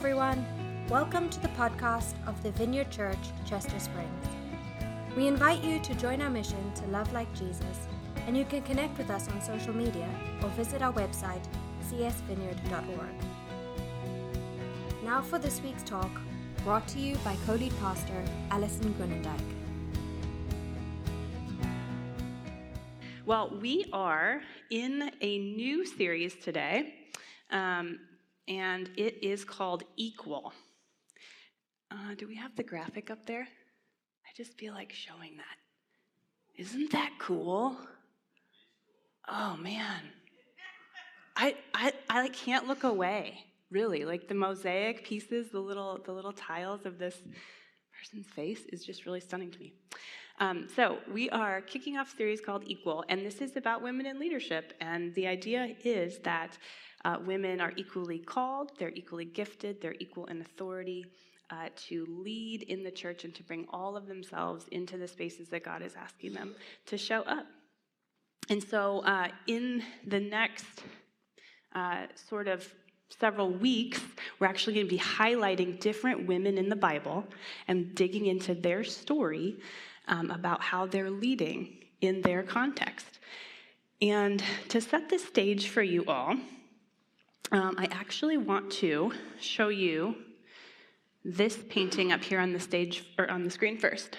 everyone. Welcome to the podcast of the Vineyard Church, Chester Springs. We invite you to join our mission to love like Jesus, and you can connect with us on social media or visit our website, csvineyard.org. Now for this week's talk, brought to you by co lead pastor Alison Groenendyk. Well, we are in a new series today, um, and it is called Equal. Uh, do we have the graphic up there? I just feel like showing that. Isn't that cool? Oh man, I I I can't look away. Really, like the mosaic pieces, the little the little tiles of this person's face is just really stunning to me. Um, so, we are kicking off a series called Equal, and this is about women in leadership. And the idea is that uh, women are equally called, they're equally gifted, they're equal in authority uh, to lead in the church and to bring all of themselves into the spaces that God is asking them to show up. And so, uh, in the next uh, sort of several weeks, we're actually going to be highlighting different women in the Bible and digging into their story um, about how they're leading in their context. And to set the stage for you all, um, I actually want to show you this painting up here on the stage or on the screen first.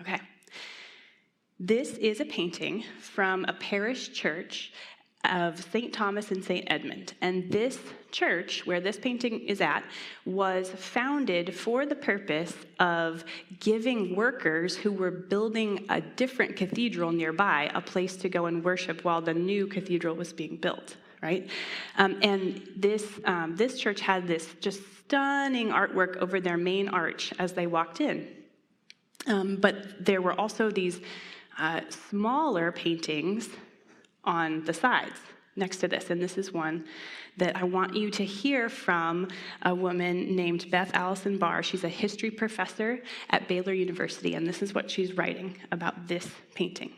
Okay. This is a painting from a parish church of St. Thomas and St. Edmund. And this church, where this painting is at, was founded for the purpose of giving workers who were building a different cathedral nearby a place to go and worship while the new cathedral was being built. Right, um, and this um, this church had this just stunning artwork over their main arch as they walked in. Um, but there were also these uh, smaller paintings on the sides next to this. And this is one that I want you to hear from a woman named Beth Allison Barr. She's a history professor at Baylor University, and this is what she's writing about this painting.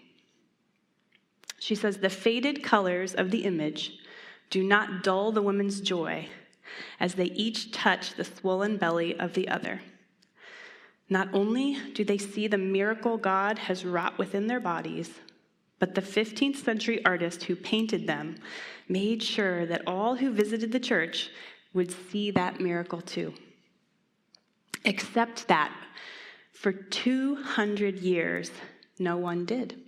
She says, The faded colors of the image do not dull the woman's joy as they each touch the swollen belly of the other. Not only do they see the miracle God has wrought within their bodies, but the 15th century artist who painted them made sure that all who visited the church would see that miracle too. Except that for 200 years, no one did.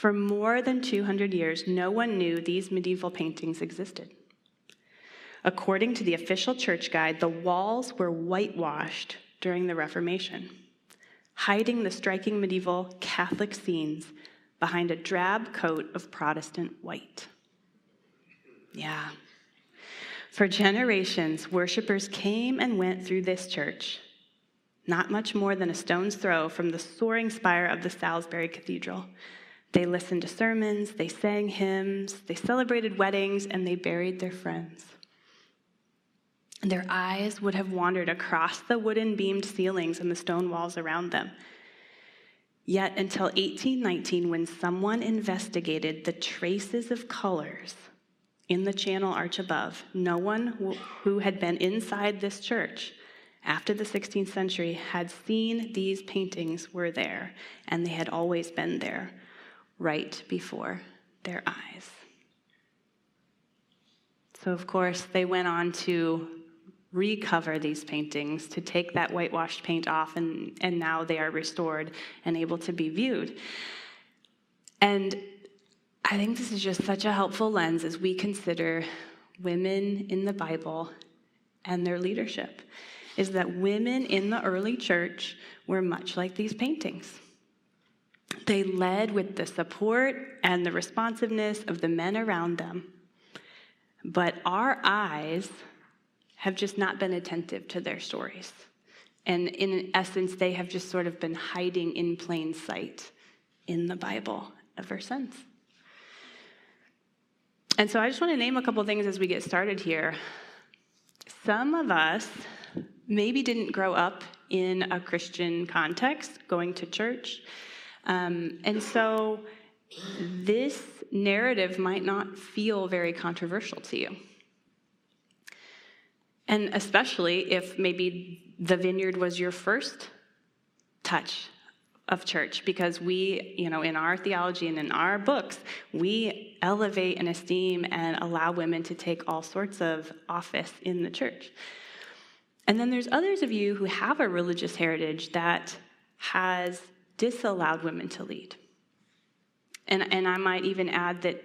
For more than 200 years, no one knew these medieval paintings existed. According to the official church guide, the walls were whitewashed during the Reformation hiding the striking medieval Catholic scenes behind a drab coat of Protestant white. Yeah. For generations, worshippers came and went through this church, not much more than a stone's throw from the soaring spire of the Salisbury Cathedral. They listened to sermons, they sang hymns, they celebrated weddings, and they buried their friends. Their eyes would have wandered across the wooden beamed ceilings and the stone walls around them. Yet until 1819, when someone investigated the traces of colors in the chancel arch above, no one who had been inside this church after the 16th century had seen these paintings were there, and they had always been there right before their eyes. So, of course, they went on to recover these paintings, to take that whitewashed paint off, and, and now they are restored and able to be viewed. And I think this is just such a helpful lens as we consider women in the Bible and their leadership, is that women in the early church were much like these paintings. They led with the support and the responsiveness of the men around them. But our eyes have just not been attentive to their stories. And in essence, they have just sort of been hiding in plain sight in the Bible ever since. And so I just want to name a couple things as we get started here. Some of us maybe didn't grow up in a Christian context, going to church. Um, and so this narrative might not feel very controversial to you. And especially if maybe the vineyard was your first touch of church because we, you know, in our theology and in our books, we elevate and esteem and allow women to take all sorts of office in the church. And then there's others of you who have a religious heritage that has disallowed women to lead. And, and I might even add that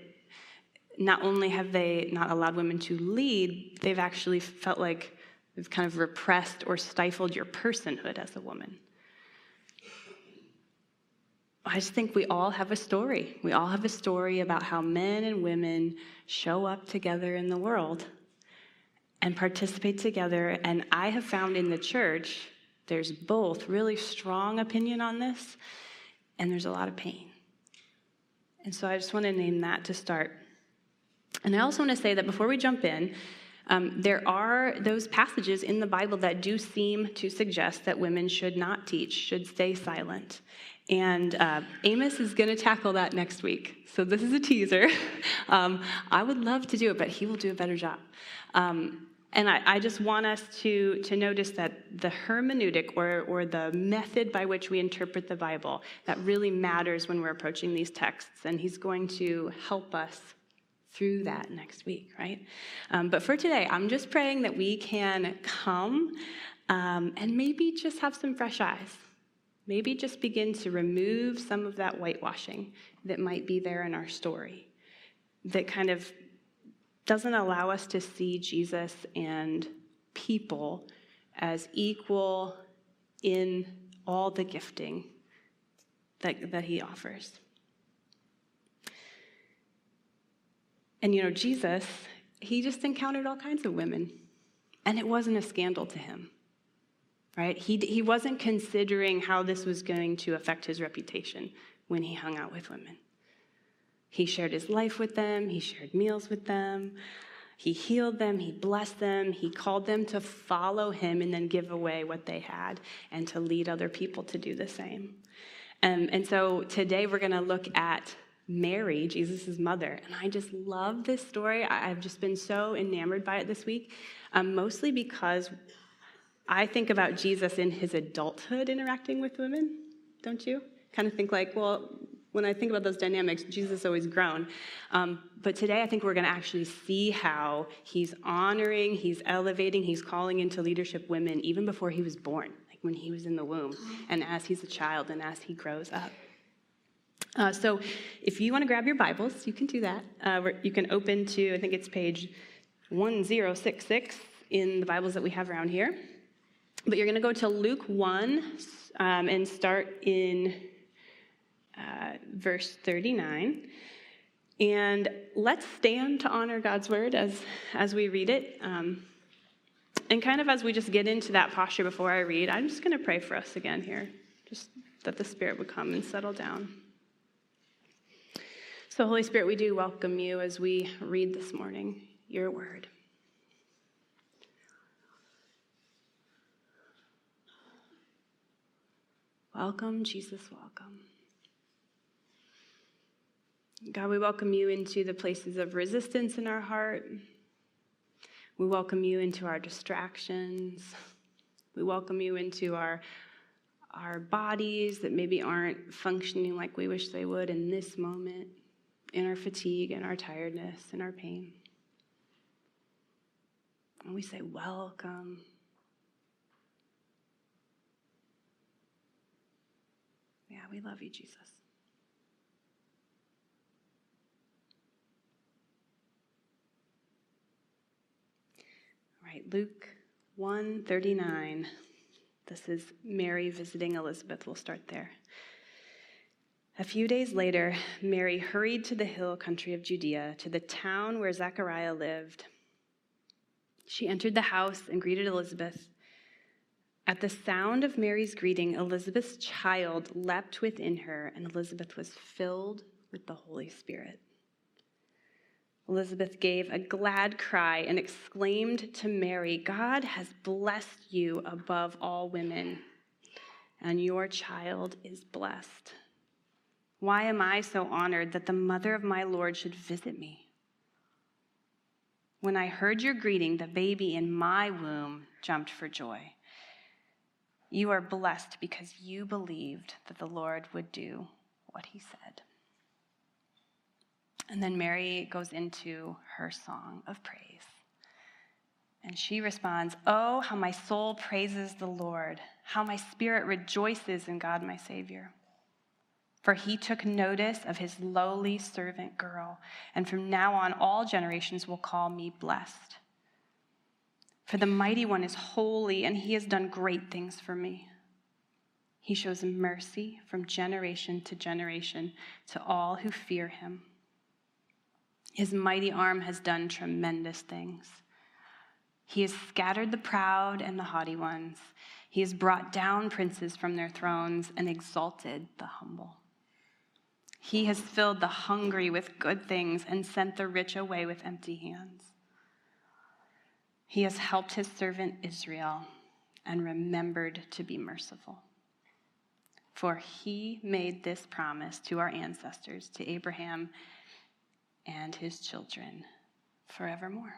not only have they not allowed women to lead, they've actually felt like they've kind of repressed or stifled your personhood as a woman. I just think we all have a story. We all have a story about how men and women show up together in the world and participate together. And I have found in the church, there's both really strong opinion on this, and there's a lot of pain. And so I just want to name that to start. And I also want to say that before we jump in, um, there are those passages in the Bible that do seem to suggest that women should not teach, should stay silent. And uh, Amos is going to tackle that next week. So this is a teaser. um, I would love to do it, but he will do a better job. Um, and I, I, just want us to, to notice that the hermeneutic, or, or the method by which we interpret the Bible, that really matters when we're approaching these texts. And he's going to help us through that next week, right? Um, but for today, I'm just praying that we can come um, and maybe just have some fresh eyes. Maybe just begin to remove some of that whitewashing that might be there in our story that kind of doesn't allow us to see Jesus and people as equal in all the gifting that, that he offers. And you know, Jesus, he just encountered all kinds of women, and it wasn't a scandal to him, right? He, he wasn't considering how this was going to affect his reputation when he hung out with women. He shared his life with them, he shared meals with them, he healed them, he blessed them, he called them to follow him and then give away what they had and to lead other people to do the same. Um, and so today we're going to look at Mary, Jesus' mother. And I just love this story. I've just been so enamored by it this week, um, mostly because I think about Jesus in his adulthood interacting with women, don't you? Kind of think like, well, when I think about those dynamics, Jesus has always grown. Um, but today, I think we're going to actually see how he's honoring, he's elevating, he's calling into leadership women even before he was born, like when he was in the womb, and as he's a child and as he grows up. Uh, so, if you want to grab your Bibles, you can do that. Uh, you can open to, I think it's page 1066 in the Bibles that we have around here. But you're going to go to Luke 1 um, and start in uh, verse 39. And let's stand to honor God's word as, as we read it. Um, and kind of as we just get into that posture before I read, I'm just going to pray for us again here, just that the Spirit would come and settle down. So, Holy Spirit, we do welcome you as we read this morning your word. Welcome, Jesus, welcome. God, we welcome you into the places of resistance in our heart. We welcome you into our distractions. We welcome you into our, our bodies that maybe aren't functioning like we wish they would in this moment, in our fatigue, in our tiredness, in our pain. And we say, Welcome. Yeah, we love you, Jesus. Right, Luke 139. This is Mary visiting Elizabeth. We'll start there. A few days later, Mary hurried to the hill country of Judea, to the town where Zechariah lived. She entered the house and greeted Elizabeth. At the sound of Mary's greeting, Elizabeth's child leapt within her, and Elizabeth was filled with the Holy Spirit. Elizabeth gave a glad cry and exclaimed to Mary, God has blessed you above all women, and your child is blessed. Why am I so honored that the mother of my Lord should visit me? When I heard your greeting, the baby in my womb jumped for joy. You are blessed because you believed that the Lord would do what he said. And then Mary goes into her song of praise. And she responds, Oh, how my soul praises the Lord, how my spirit rejoices in God my Savior. For he took notice of his lowly servant girl, and from now on all generations will call me blessed. For the mighty one is holy, and he has done great things for me. He shows mercy from generation to generation to all who fear him. His mighty arm has done tremendous things. He has scattered the proud and the haughty ones. He has brought down princes from their thrones and exalted the humble. He has filled the hungry with good things and sent the rich away with empty hands. He has helped his servant Israel and remembered to be merciful. For he made this promise to our ancestors, to Abraham and his children forevermore.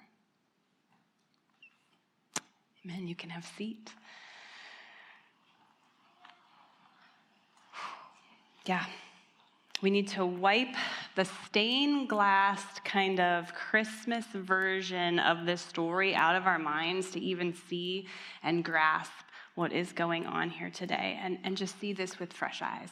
Amen. You can have seat. Yeah. We need to wipe the stained glass kind of Christmas version of this story out of our minds to even see and grasp what is going on here today and, and just see this with fresh eyes.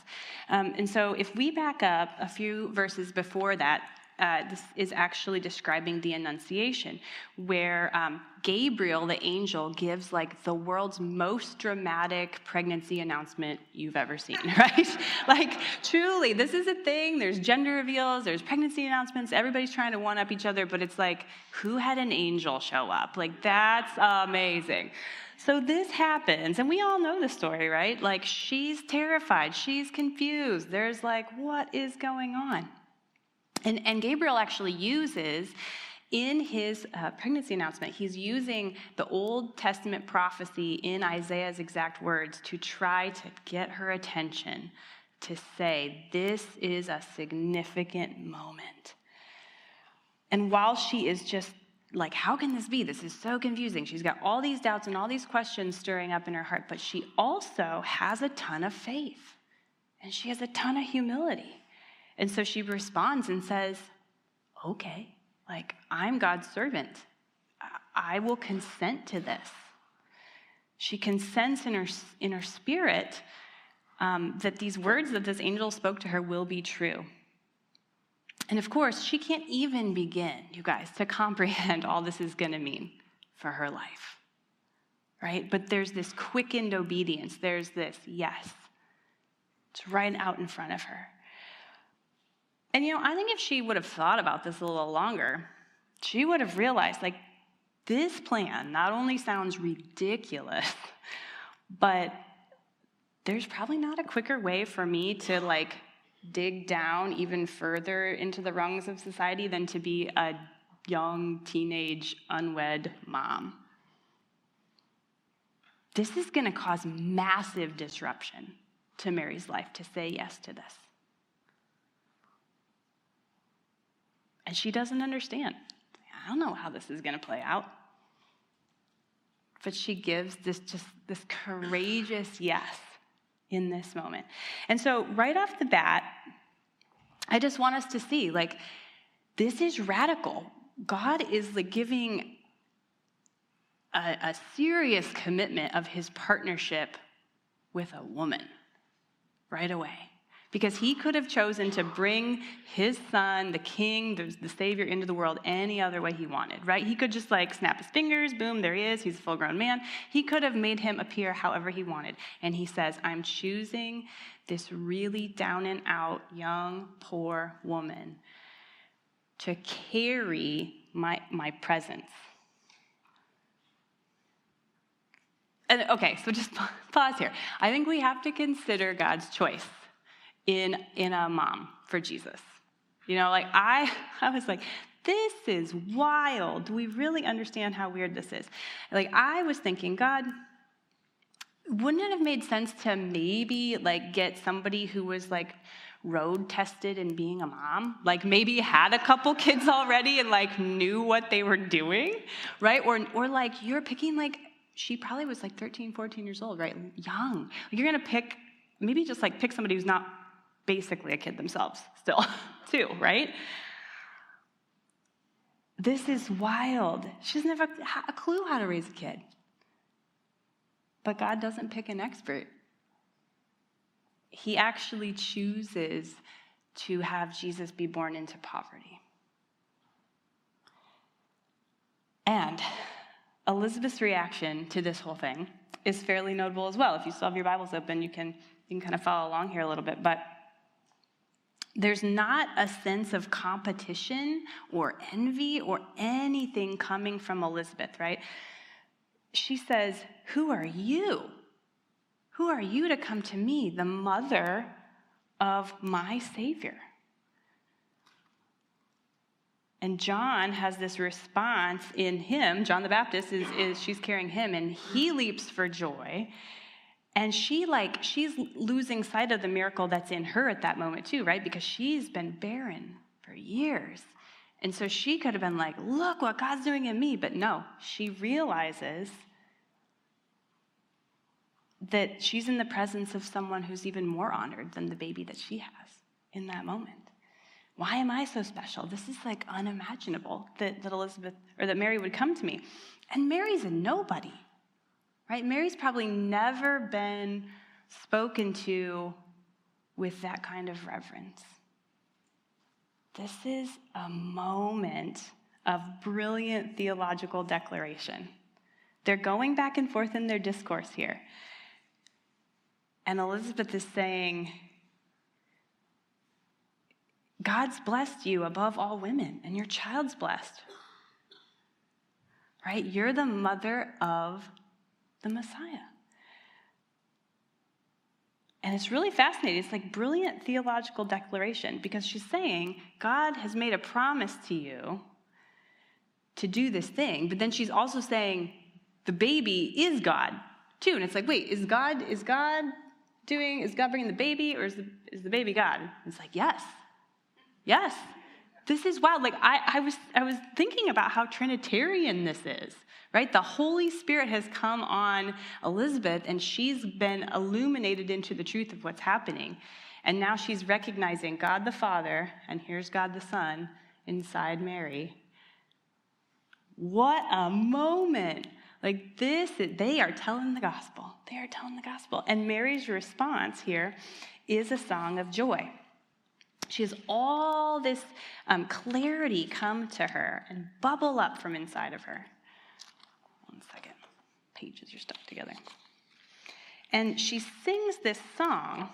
Um, and so, if we back up a few verses before that, uh, this is actually describing the Annunciation, where um, Gabriel, the angel, gives like the world's most dramatic pregnancy announcement you've ever seen, right? like, truly, this is a thing. There's gender reveals, there's pregnancy announcements. Everybody's trying to one up each other, but it's like, who had an angel show up? Like, that's amazing. So this happens, and we all know the story, right? Like, she's terrified, she's confused. There's like, what is going on? And, and Gabriel actually uses in his uh, pregnancy announcement, he's using the Old Testament prophecy in Isaiah's exact words to try to get her attention to say, This is a significant moment. And while she is just like, How can this be? This is so confusing. She's got all these doubts and all these questions stirring up in her heart, but she also has a ton of faith and she has a ton of humility. And so she responds and says, Okay, like I'm God's servant. I will consent to this. She consents in her, in her spirit um, that these words that this angel spoke to her will be true. And of course, she can't even begin, you guys, to comprehend all this is going to mean for her life. Right? But there's this quickened obedience. There's this yes. It's right out in front of her. And you know, I think if she would have thought about this a little longer, she would have realized like, this plan not only sounds ridiculous, but there's probably not a quicker way for me to like dig down even further into the rungs of society than to be a young teenage unwed mom. This is going to cause massive disruption to Mary's life to say yes to this. And she doesn't understand. I don't know how this is going to play out. But she gives this just this courageous yes in this moment. And so right off the bat, I just want us to see like this is radical. God is like giving a, a serious commitment of his partnership with a woman right away because he could have chosen to bring his son, the king, the, the, savior, into the world any other way he wanted, right? He could just like snap his fingers, boom, there he is, he's a full grown man. He could have made him appear however he wanted. And he says, I'm choosing this really down and out, young, poor woman to carry my, my presence. And okay, so just pause here. I think we have to consider God's choice in, in a mom for Jesus. You know, like I, I was like, this is wild. Do we really understand how weird this is? Like I was thinking, God, wouldn't it have made sense to maybe like get somebody who was like road tested in being a mom, like maybe had a couple kids already and like knew what they were doing, right? Or, or like you're picking like, she probably was like 13, 14 years old, right? Young. You're gonna pick, maybe just like pick somebody who's not basically a kid themselves still, too, right? This is wild. She doesn't have a, a clue how to raise a kid. But God doesn't pick an expert. He actually chooses to have Jesus be born into poverty. And Elizabeth's reaction to this whole thing is fairly notable as well. If you still have your Bibles open, you can, you can kind of follow along here a little bit. But there's not a sense of competition or envy or anything coming from Elizabeth, right? She says, Who are you? Who are you to come to me, the mother of my Savior? And John has this response in him. John the Baptist is, is she's carrying him, and he leaps for joy. And she, like, she's losing sight of the miracle that's in her at that moment, too, right? Because she's been barren for years. And so she could have been like, look what God's doing in me. But no, she realizes that she's in the presence of someone who's even more honored than the baby that she has in that moment. Why am I so special? This is like unimaginable that, that Elizabeth or that Mary would come to me. And Mary's a nobody right? Mary's probably never been spoken to with that kind of reverence. This is a moment of brilliant theological declaration. They're going back and forth in their discourse here. And Elizabeth is saying, God's blessed you above all women, and your child's blessed. Right? You're the mother of the Messiah. And it's really fascinating. It's like brilliant theological declaration because she's saying God has made a promise to you to do this thing, but then she's also saying the baby is God too. And it's like, wait, is God is God doing is God bringing the baby or is the is the baby God? And it's like, yes, yes. This is wild. Like I, I was I was thinking about how Trinitarian this is right? The Holy Spirit has come on Elizabeth and she's been illuminated into the truth of what's happening. And now she's recognizing God the Father, and here's God the Son inside Mary. What a moment! Like this, they are telling the gospel. They are telling the gospel. And Mary's response here is a song of joy. She has all this um, clarity come to her and bubble up from inside of her pages are stuck together. And she sings this song.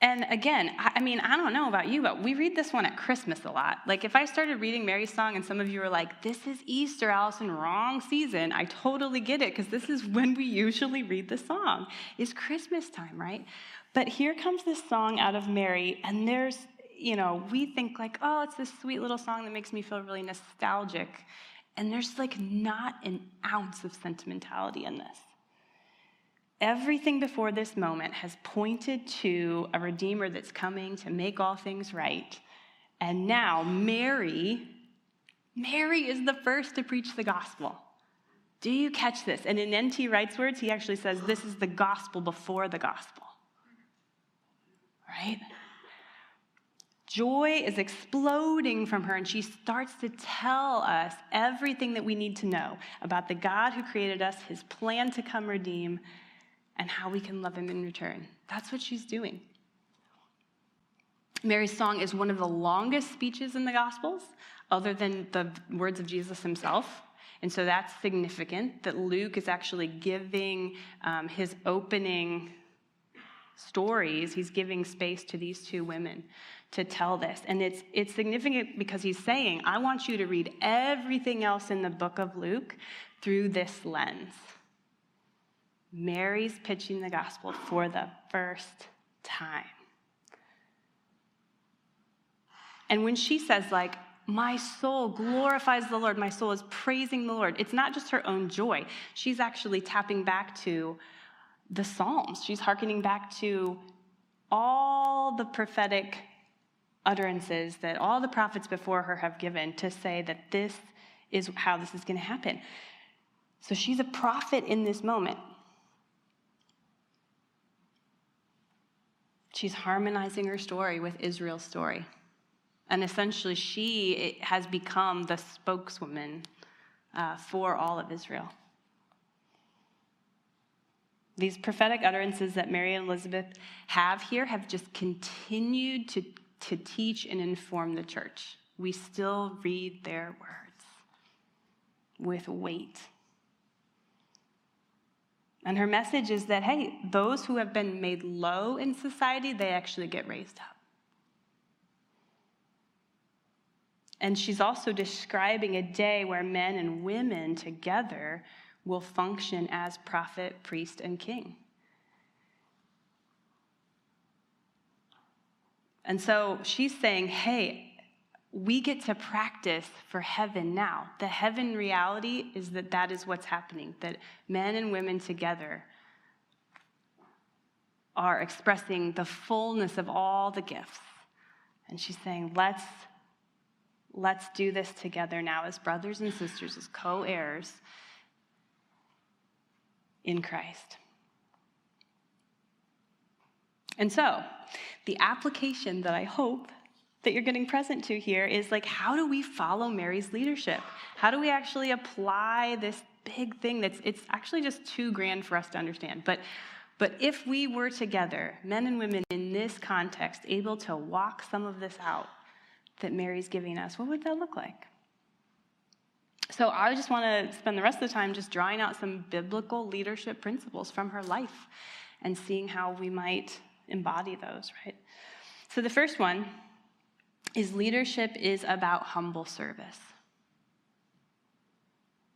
And again, I mean, I don't know about you, but we read this one at Christmas a lot. Like, if I started reading Mary's song and some of you were like, this is Easter, Alison, wrong season, I totally get it, because this is when we usually read the song. It's Christmas time, right? But here comes this song out of Mary, and there's, you know, we think like, oh, it's this sweet little song that makes me feel really nostalgic. And there's like not an ounce of sentimentality in this. Everything before this moment has pointed to a Redeemer that's coming to make all things right. And now, Mary, Mary is the first to preach the gospel. Do you catch this? And in N.T. Wright's words, he actually says this is the gospel before the gospel. Right? Joy is exploding from her, and she starts to tell us everything that we need to know about the God who created us, his plan to come redeem, and how we can love him in return. That's what she's doing. Mary's song is one of the longest speeches in the Gospels, other than the words of Jesus himself. And so that's significant that Luke is actually giving um, his opening stories, he's giving space to these two women to tell this. And it's, it's significant because he's saying, I want you to read everything else in the book of Luke through this lens. Mary's pitching the gospel for the first time. And when she says, like, my soul glorifies the Lord, my soul is praising the Lord, it's not just her own joy. She's actually tapping back to the Psalms. She's hearkening back to all the prophetic utterances that all the prophets before her have given to say that this is how this is going to happen. So she's a prophet in this moment. She's harmonizing her story with Israel's story. And essentially, she has become the spokeswoman uh, for all of Israel. These prophetic utterances that Mary and Elizabeth have here have just continued to, to teach and inform the church. We still read their words with weight. And her message is that, hey, those who have been made low in society, they actually get raised up. And she's also describing a day where men and women together will function as prophet, priest, and king. And so she's saying, hey, we get to practice for heaven now. The heaven reality is that that is what's happening, that men and women together are expressing the fullness of all the gifts. And she's saying, let's Let's do this together now as brothers and sisters, as co heirs in Christ. And so, the application that I hope that you're getting present to here is like, how do we follow Mary's leadership? How do we actually apply this big thing that's it's actually just too grand for us to understand? But but if we were together, men and women in this context, able to walk some of this out, that Mary's giving us, what would that look like? So I just want to spend the rest of the time just drawing out some biblical leadership principles from her life and seeing how we might embody those, right? So the first one is leadership is about humble service.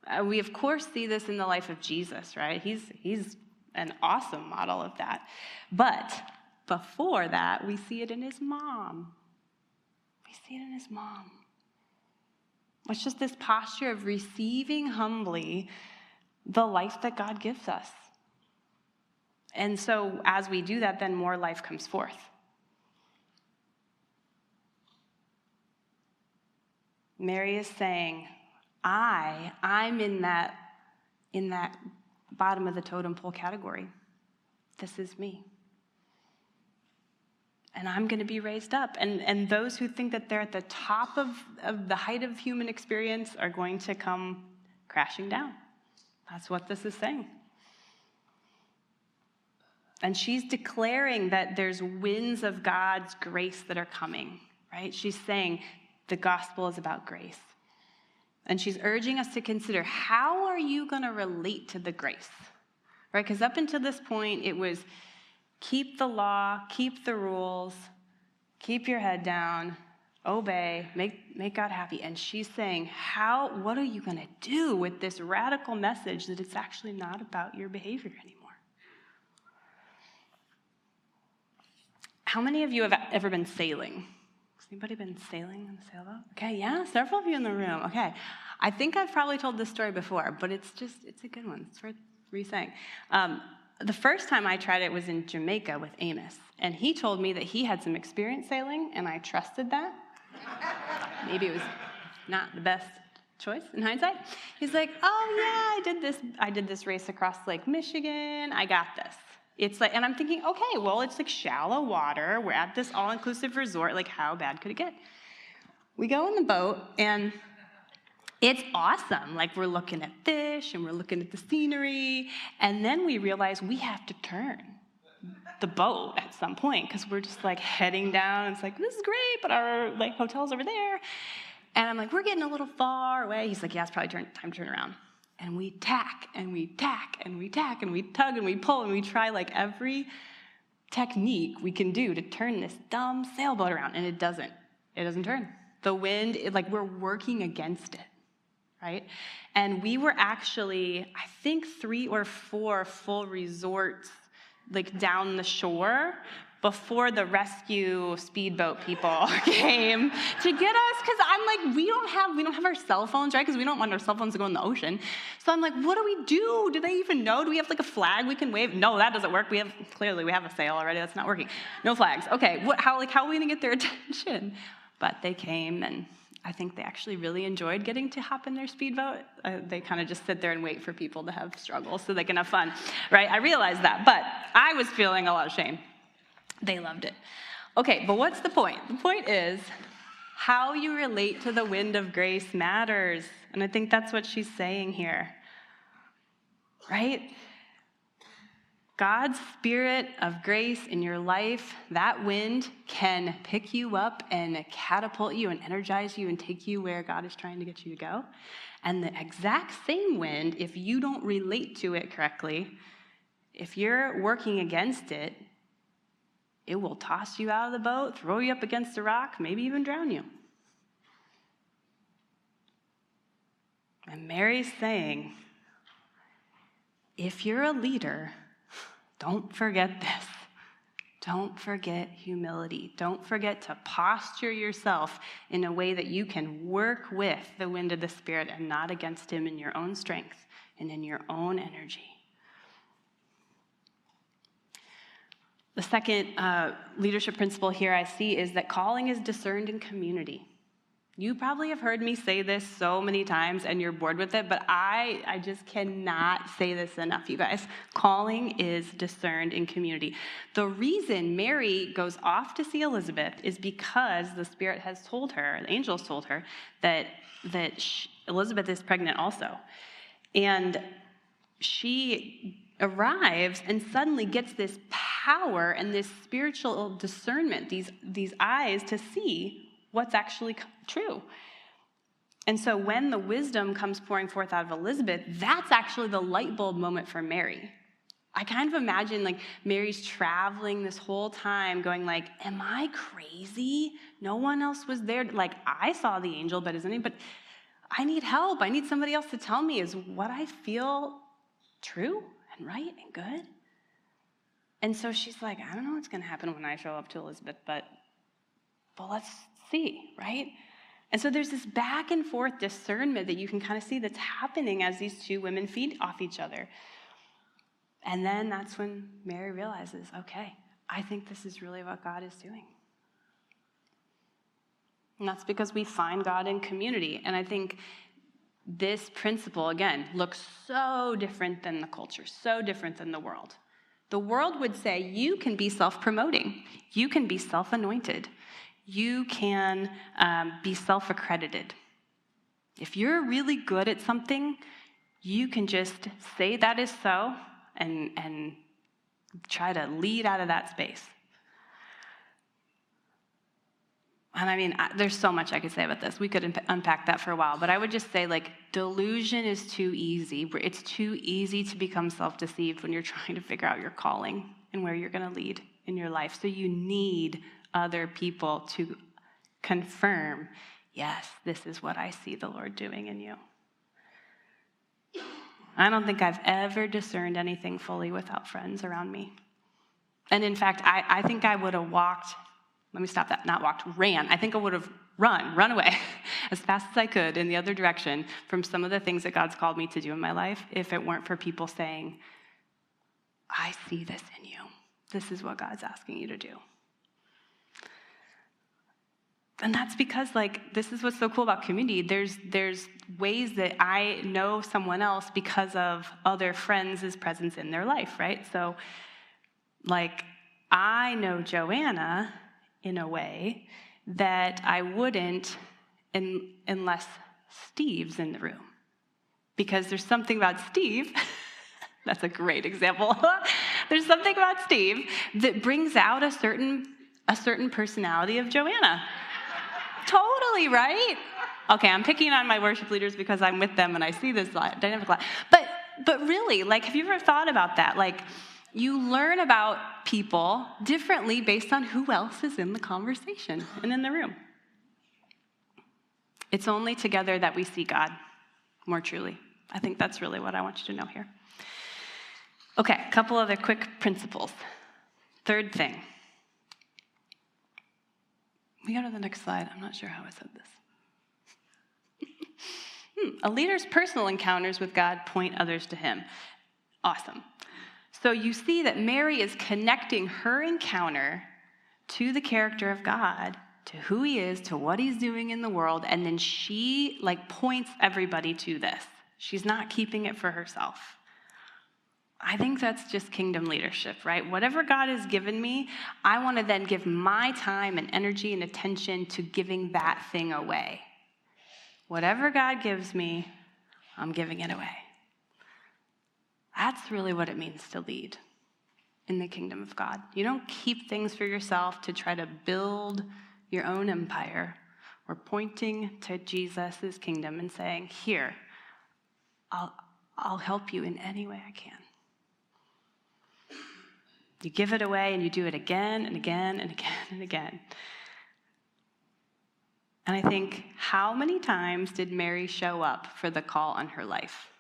Uh, we, of course, see this in the life of Jesus, right? He's, he's an awesome model of that. But before that, we see it in his mom, we see it in his mom. It's just this posture of receiving humbly the life that God gives us. And so, as we do that, then more life comes forth. Mary is saying, I, I'm in that, in that bottom of the totem pole category. This is me and I'm going to be raised up. And, and those who think that they're at the top of, of the height of human experience are going to come crashing down. That's what this is saying. And she's declaring that there's winds of God's grace that are coming, right? She's saying the gospel is about grace. And she's urging us to consider how are you going to relate to the grace? Right? Because up until this point, it was keep the law, keep the rules, keep your head down, obey, make, make God happy. And she's saying, How, what are you going to do with this radical message that it's actually not about your behavior anymore? How many of you have ever been sailing? Has anybody been sailing on a sailboat? Okay, yeah, several of you in the room. Okay. I think I've probably told this story before, but it's just, it's a good one. It's worth re saying. Um, the first time I tried it was in Jamaica with Amos, and he told me that he had some experience sailing, and I trusted that. Maybe it was not the best choice in hindsight. He's like, "Oh yeah, I did this. I did this race across Lake Michigan. I got this." It's like, and I'm thinking, okay, well, it's like shallow water. We're at this all-inclusive resort. Like, how bad could it get? We go in the boat, and it's awesome. Like we're looking at fish and we're looking at the scenery. And then we realize we have to turn the boat at some point because we're just like heading down. It's like, this is great, but our like hotel's over there. And I'm like, we're getting a little far away. He's like, yeah, it's probably turn, time to turn around. And we tack and we tack and we tack and we tug and we pull and we try like every technique we can do to turn this dumb sailboat around. And it doesn't. It doesn't turn. The wind, it, like we're working against it right? And we were actually, I think, three or four full resorts like down the shore before the rescue speedboat people came to get us because i'm like we don't have we don't have our cell phones right? Because we don't want our cell phones to go in the ocean. So i'm like what do we do? Do they even know? Do we have like a flag we can wave? No that doesn't work. We have clearly we have a sail already. That's not working. No flags. Okay what, how like how are we going to get their attention? But they came and I think they actually really enjoyed getting to hop in their speedboat. Uh, they kind of just sit there and wait for people to have struggles so they can have fun, right? I realized that, but I was feeling a lot of shame. They loved it. Okay, but what's the point? The point is how you relate to the wind of grace matters. And I think that's what she's saying here, right? God's spirit of grace in your life, that wind can pick you up and catapult you and energize you and take you where God is trying to get you to go. And the exact same wind, if you don't relate to it correctly, if you're working against it, it will toss you out of the boat, throw you up against a rock, maybe even drown you. And Mary's saying, if you're a leader, don't forget this. Don't forget humility. Don't forget to posture yourself in a way that you can work with the wind of the Spirit and not against Him in your own strength and in your own energy. The second uh, leadership principle here I see is that calling is discerned in community. You probably have heard me say this so many times and you're bored with it, but I, I just cannot say this enough, you guys. Calling is discerned in community. The reason Mary goes off to see Elizabeth is because the Spirit has told her, the angels told her, that, that she, Elizabeth is pregnant also. And she arrives and suddenly gets this power and this spiritual discernment, these, these eyes to see what's actually true. And so when the wisdom comes pouring forth out of Elizabeth, that's actually the light bulb moment for Mary. I kind of imagine like Mary's traveling this whole time going like, am I crazy? No one else was there. Like I saw the angel, but isn't it? But I need help. I need somebody else to tell me is what I feel true and right and good. And so she's like, I don't know what's going to happen when I show up to Elizabeth, but but let's see, right? And so there's this back and forth discernment that you can kind of see that's happening as these two women feed off each other. And then that's when Mary realizes, okay, I think this is really what God is doing. And that's because we find God in community. And I think this principle, again, looks so different than the culture, so different than the world. The world would say you can be self promoting, you can be self anointed, you can um, be self accredited. If you're really good at something, you can just say that is so and, and try to lead out of that space. And I mean, there's so much I could say about this. We could unpack that for a while, but I would just say, like, delusion is too easy. It's too easy to become self deceived when you're trying to figure out your calling and where you're going to lead in your life. So you need other people to confirm, yes, this is what I see the Lord doing in you. I don't think I've ever discerned anything fully without friends around me. And in fact, I, I think I would have walked, let me stop that, not walked, ran. I think I would have run, run away as fast as I could in the other direction from some of the things that God's called me to do in my life if it weren't for people saying, I see this in you. This is what God's asking you to do. And that's because like this is what's so cool about community. There's there's ways that I know someone else because of other friends' presence in their life, right? So like I know Joanna in a way that I wouldn't in, unless Steve's in the room. Because there's something about Steve, that's a great example. there's something about Steve that brings out a certain a certain personality of Joanna. Totally, right? Okay, I'm picking on my worship leaders because I'm with them and I see this dynamic a lot. But but really, like, have you ever thought about that? Like, you learn about people differently based on who else is in the conversation and in the room. It's only together that we see God more truly. I think that's really what I want you to know here. Okay, a couple other quick principles. Third thing We go to the next slide. I'm not sure how I said this. hmm. A leader's personal encounters with God point others to him. Awesome. So you see that Mary is connecting her encounter to the character of God, to who he is, to what he's doing in the world, and then she like points everybody to this. She's not keeping it for herself. I think that's just kingdom leadership, right? Whatever God has given me, I want to then give my time and energy and attention to giving that thing away. Whatever God gives me, I'm giving it away. That's really what it means to lead in the kingdom of God. You don't keep things for yourself to try to build your own empire. We're pointing to Jesus' kingdom and saying, Here, I'll, I'll help you in any way I can. You give it away and you do it again and again and again and again. And I think, how many times did Mary show up for the call on her life?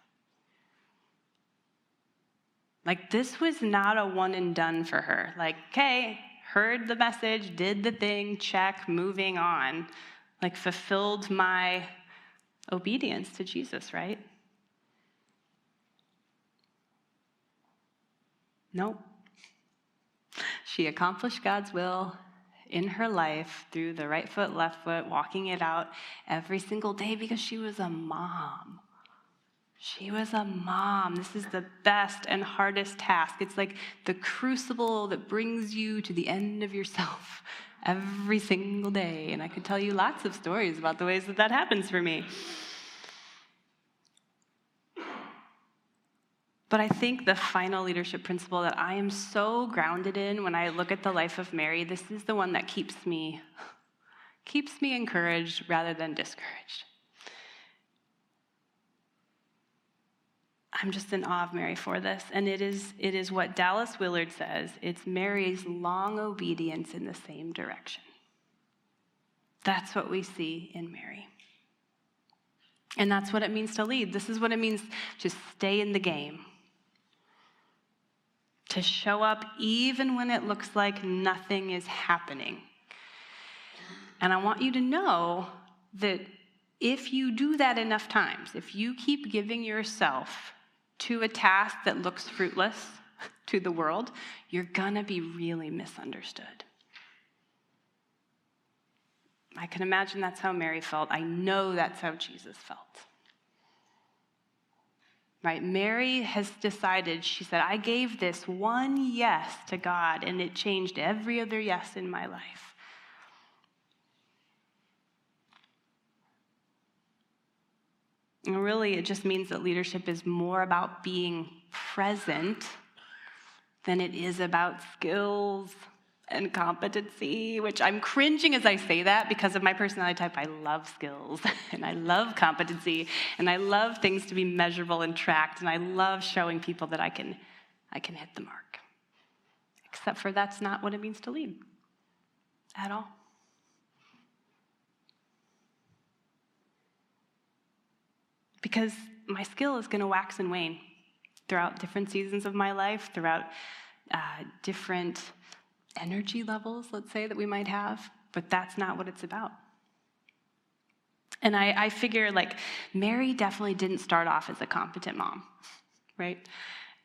Like, this was not a one and done for her. Like, okay, heard the message, did the thing, check, moving on. Like, fulfilled my obedience to Jesus, right? Nope. She accomplished God's will in her life through the right foot, left foot, walking it out every single day because she was a mom. She was a mom. This is the best and hardest task. It's like the crucible that brings you to the end of yourself every single day. And I could tell you lots of stories about the ways that that happens for me. But I think the final leadership principle that I am so grounded in when I look at the life of Mary, this is the one that keeps me keeps me encouraged rather than discouraged. I'm just in awe of Mary for this. And it is, it is what Dallas Willard says it's Mary's long obedience in the same direction. That's what we see in Mary. And that's what it means to lead. This is what it means to stay in the game to show up even when it looks like nothing is happening. And I want you to know that if you do that enough times, if you keep giving yourself to a task that looks fruitless to the world, you're gonna be really misunderstood. I can imagine that's how Mary felt. I know that's how Jesus felt right? Mary has decided, she said, I gave this one yes to God, and it changed every other yes in my life. And really, it just means that leadership is more about being present than it is about skills and competency, which I'm cringing as I say that because of my personality type. I love skills and I love competency and I love things to be measurable and tracked and I love showing people that I can, I can hit the mark. Except for that's not what it means to lead at all. Because my skill is going to wax and wane throughout different seasons of my life, throughout uh, different energy levels, let's say, that we might have, but that's not what it's about. And I, I figure like Mary definitely didn't start off as a competent mom, right?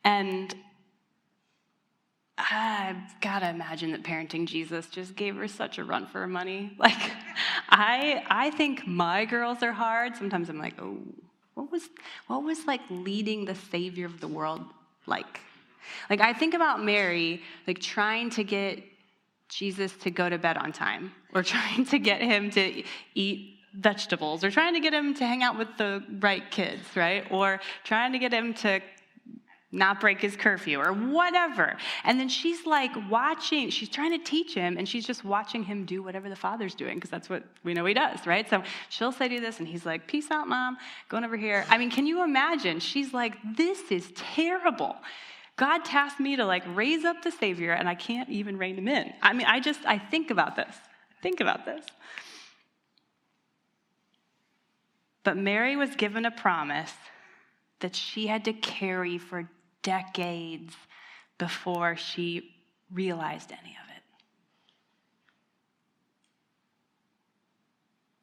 And I've got to imagine that parenting Jesus just gave her such a run for her money. Like, I, I think my girls are hard. Sometimes I'm like, oh, what was, what was like leading the Savior of the world like? Like, I think about Mary, like, trying to get Jesus to go to bed on time, or trying to get him to eat vegetables, or trying to get him to hang out with the right kids, right? Or trying to get him to not break his curfew or whatever. And then she's like watching, she's trying to teach him, and she's just watching him do whatever the father's doing, because that's what we know he does, right? So she'll say, Do this, and he's like, Peace out, mom, going over here. I mean, can you imagine? She's like, This is terrible. God tasked me to like raise up the Savior, and I can't even rein him in. I mean, I just, I think about this. Think about this. But Mary was given a promise that she had to carry for decades before she realized any of it.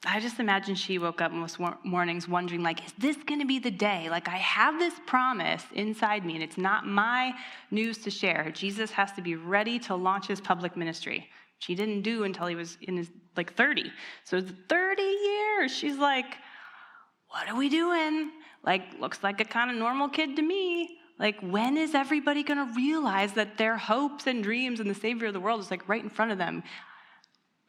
I just imagine she woke up most mornings wondering, like, is this going to be the day? Like, I have this promise inside me, and it's not my news to share. Jesus has to be ready to launch his public ministry, which he didn't do until he was in his like 30. So 30 years. She's like, what are we doing? Like, looks like a kind of normal kid to me. Like, when is everybody going to realize that their hopes and dreams and the Savior of the world is like right in front of them?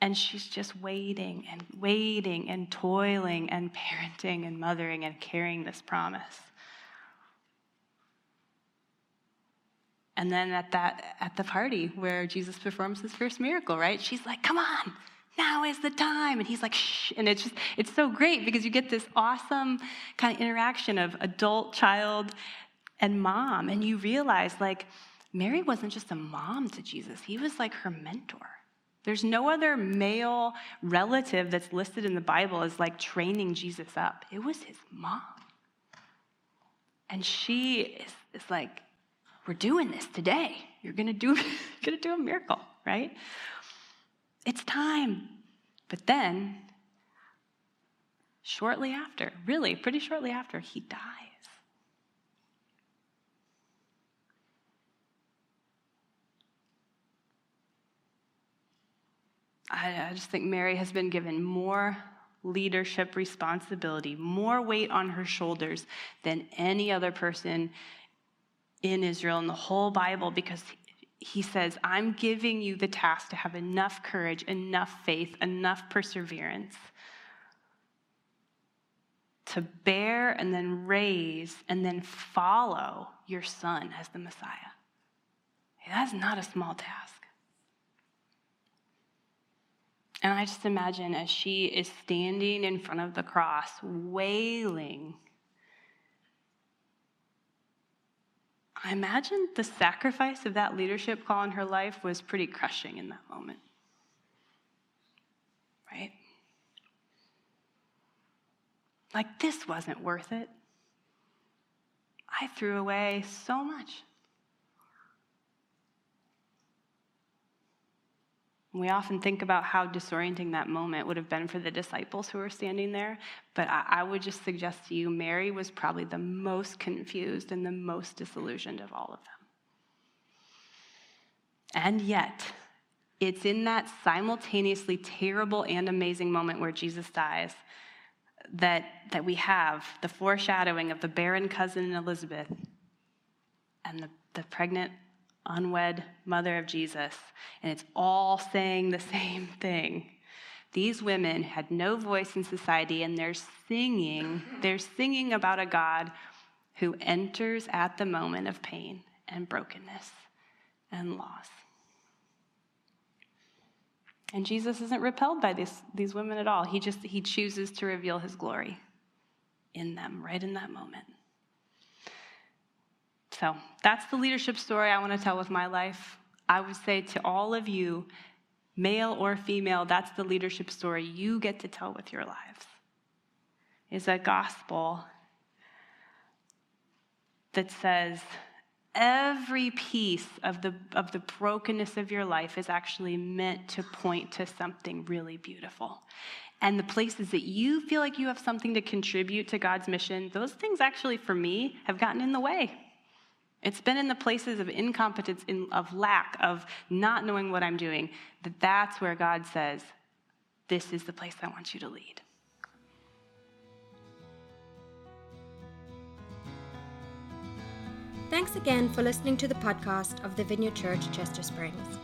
And she's just waiting and waiting and toiling and parenting and mothering and carrying this promise. And then at that at the party where Jesus performs his first miracle, right? She's like, "Come on, now is the time." And he's like, "Shh." And it's just it's so great because you get this awesome kind of interaction of adult, child, and mom, and you realize like Mary wasn't just a mom to Jesus. He was like her mentor. There's no other male relative that's listed in the Bible as like training Jesus up. It was his mom. And she is, is like, we're doing this today. You're gonna do you're gonna do a miracle, right? It's time. But then, shortly after, really, pretty shortly after, he dies. I, I just think Mary has been given more leadership responsibility, more weight on her shoulders than any other person in Israel in the whole Bible because he says, I'm giving you the task to have enough courage, enough faith, enough perseverance to bear and then raise and then follow your son as the Messiah. That's not a small task. And I just imagine as she is standing in front of the cross, wailing. I imagine the sacrifice of that leadership call in her life was pretty crushing in that moment. Right? Like, this wasn't worth it. I threw away so much. We often think about how disorienting that moment would have been for the disciples who were standing there, but I, would just suggest to you Mary was probably the most confused and the most disillusioned of all of them. And yet, it's in that simultaneously terrible and amazing moment where Jesus dies that, that we have the foreshadowing of the barren cousin Elizabeth and the, the pregnant unwed mother of Jesus, and it's all saying the same thing. These women had no voice in society, and they're singing, they're singing about a God who enters at the moment of pain and brokenness and loss. And Jesus isn't repelled by this, these women at all. He just he chooses to reveal his glory in them right in that moment. So that's the leadership story I want to tell with my life. I would say to all of you, male or female, that's the leadership story you get to tell with your lives. Is a gospel that says every piece of the, of the brokenness of your life is actually meant to point to something really beautiful. And the places that you feel like you have something to contribute to God's mission, those things actually, for me, have gotten in the way. It's been in the places of incompetence, in, of lack, of not knowing what I'm doing, that that's where God says, This is the place I want you to lead. Thanks again for listening to the podcast of the Vineyard Church Chester Springs.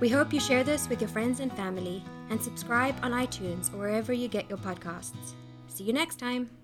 We hope you share this with your friends and family and subscribe on iTunes or wherever you get your podcasts. See you next time.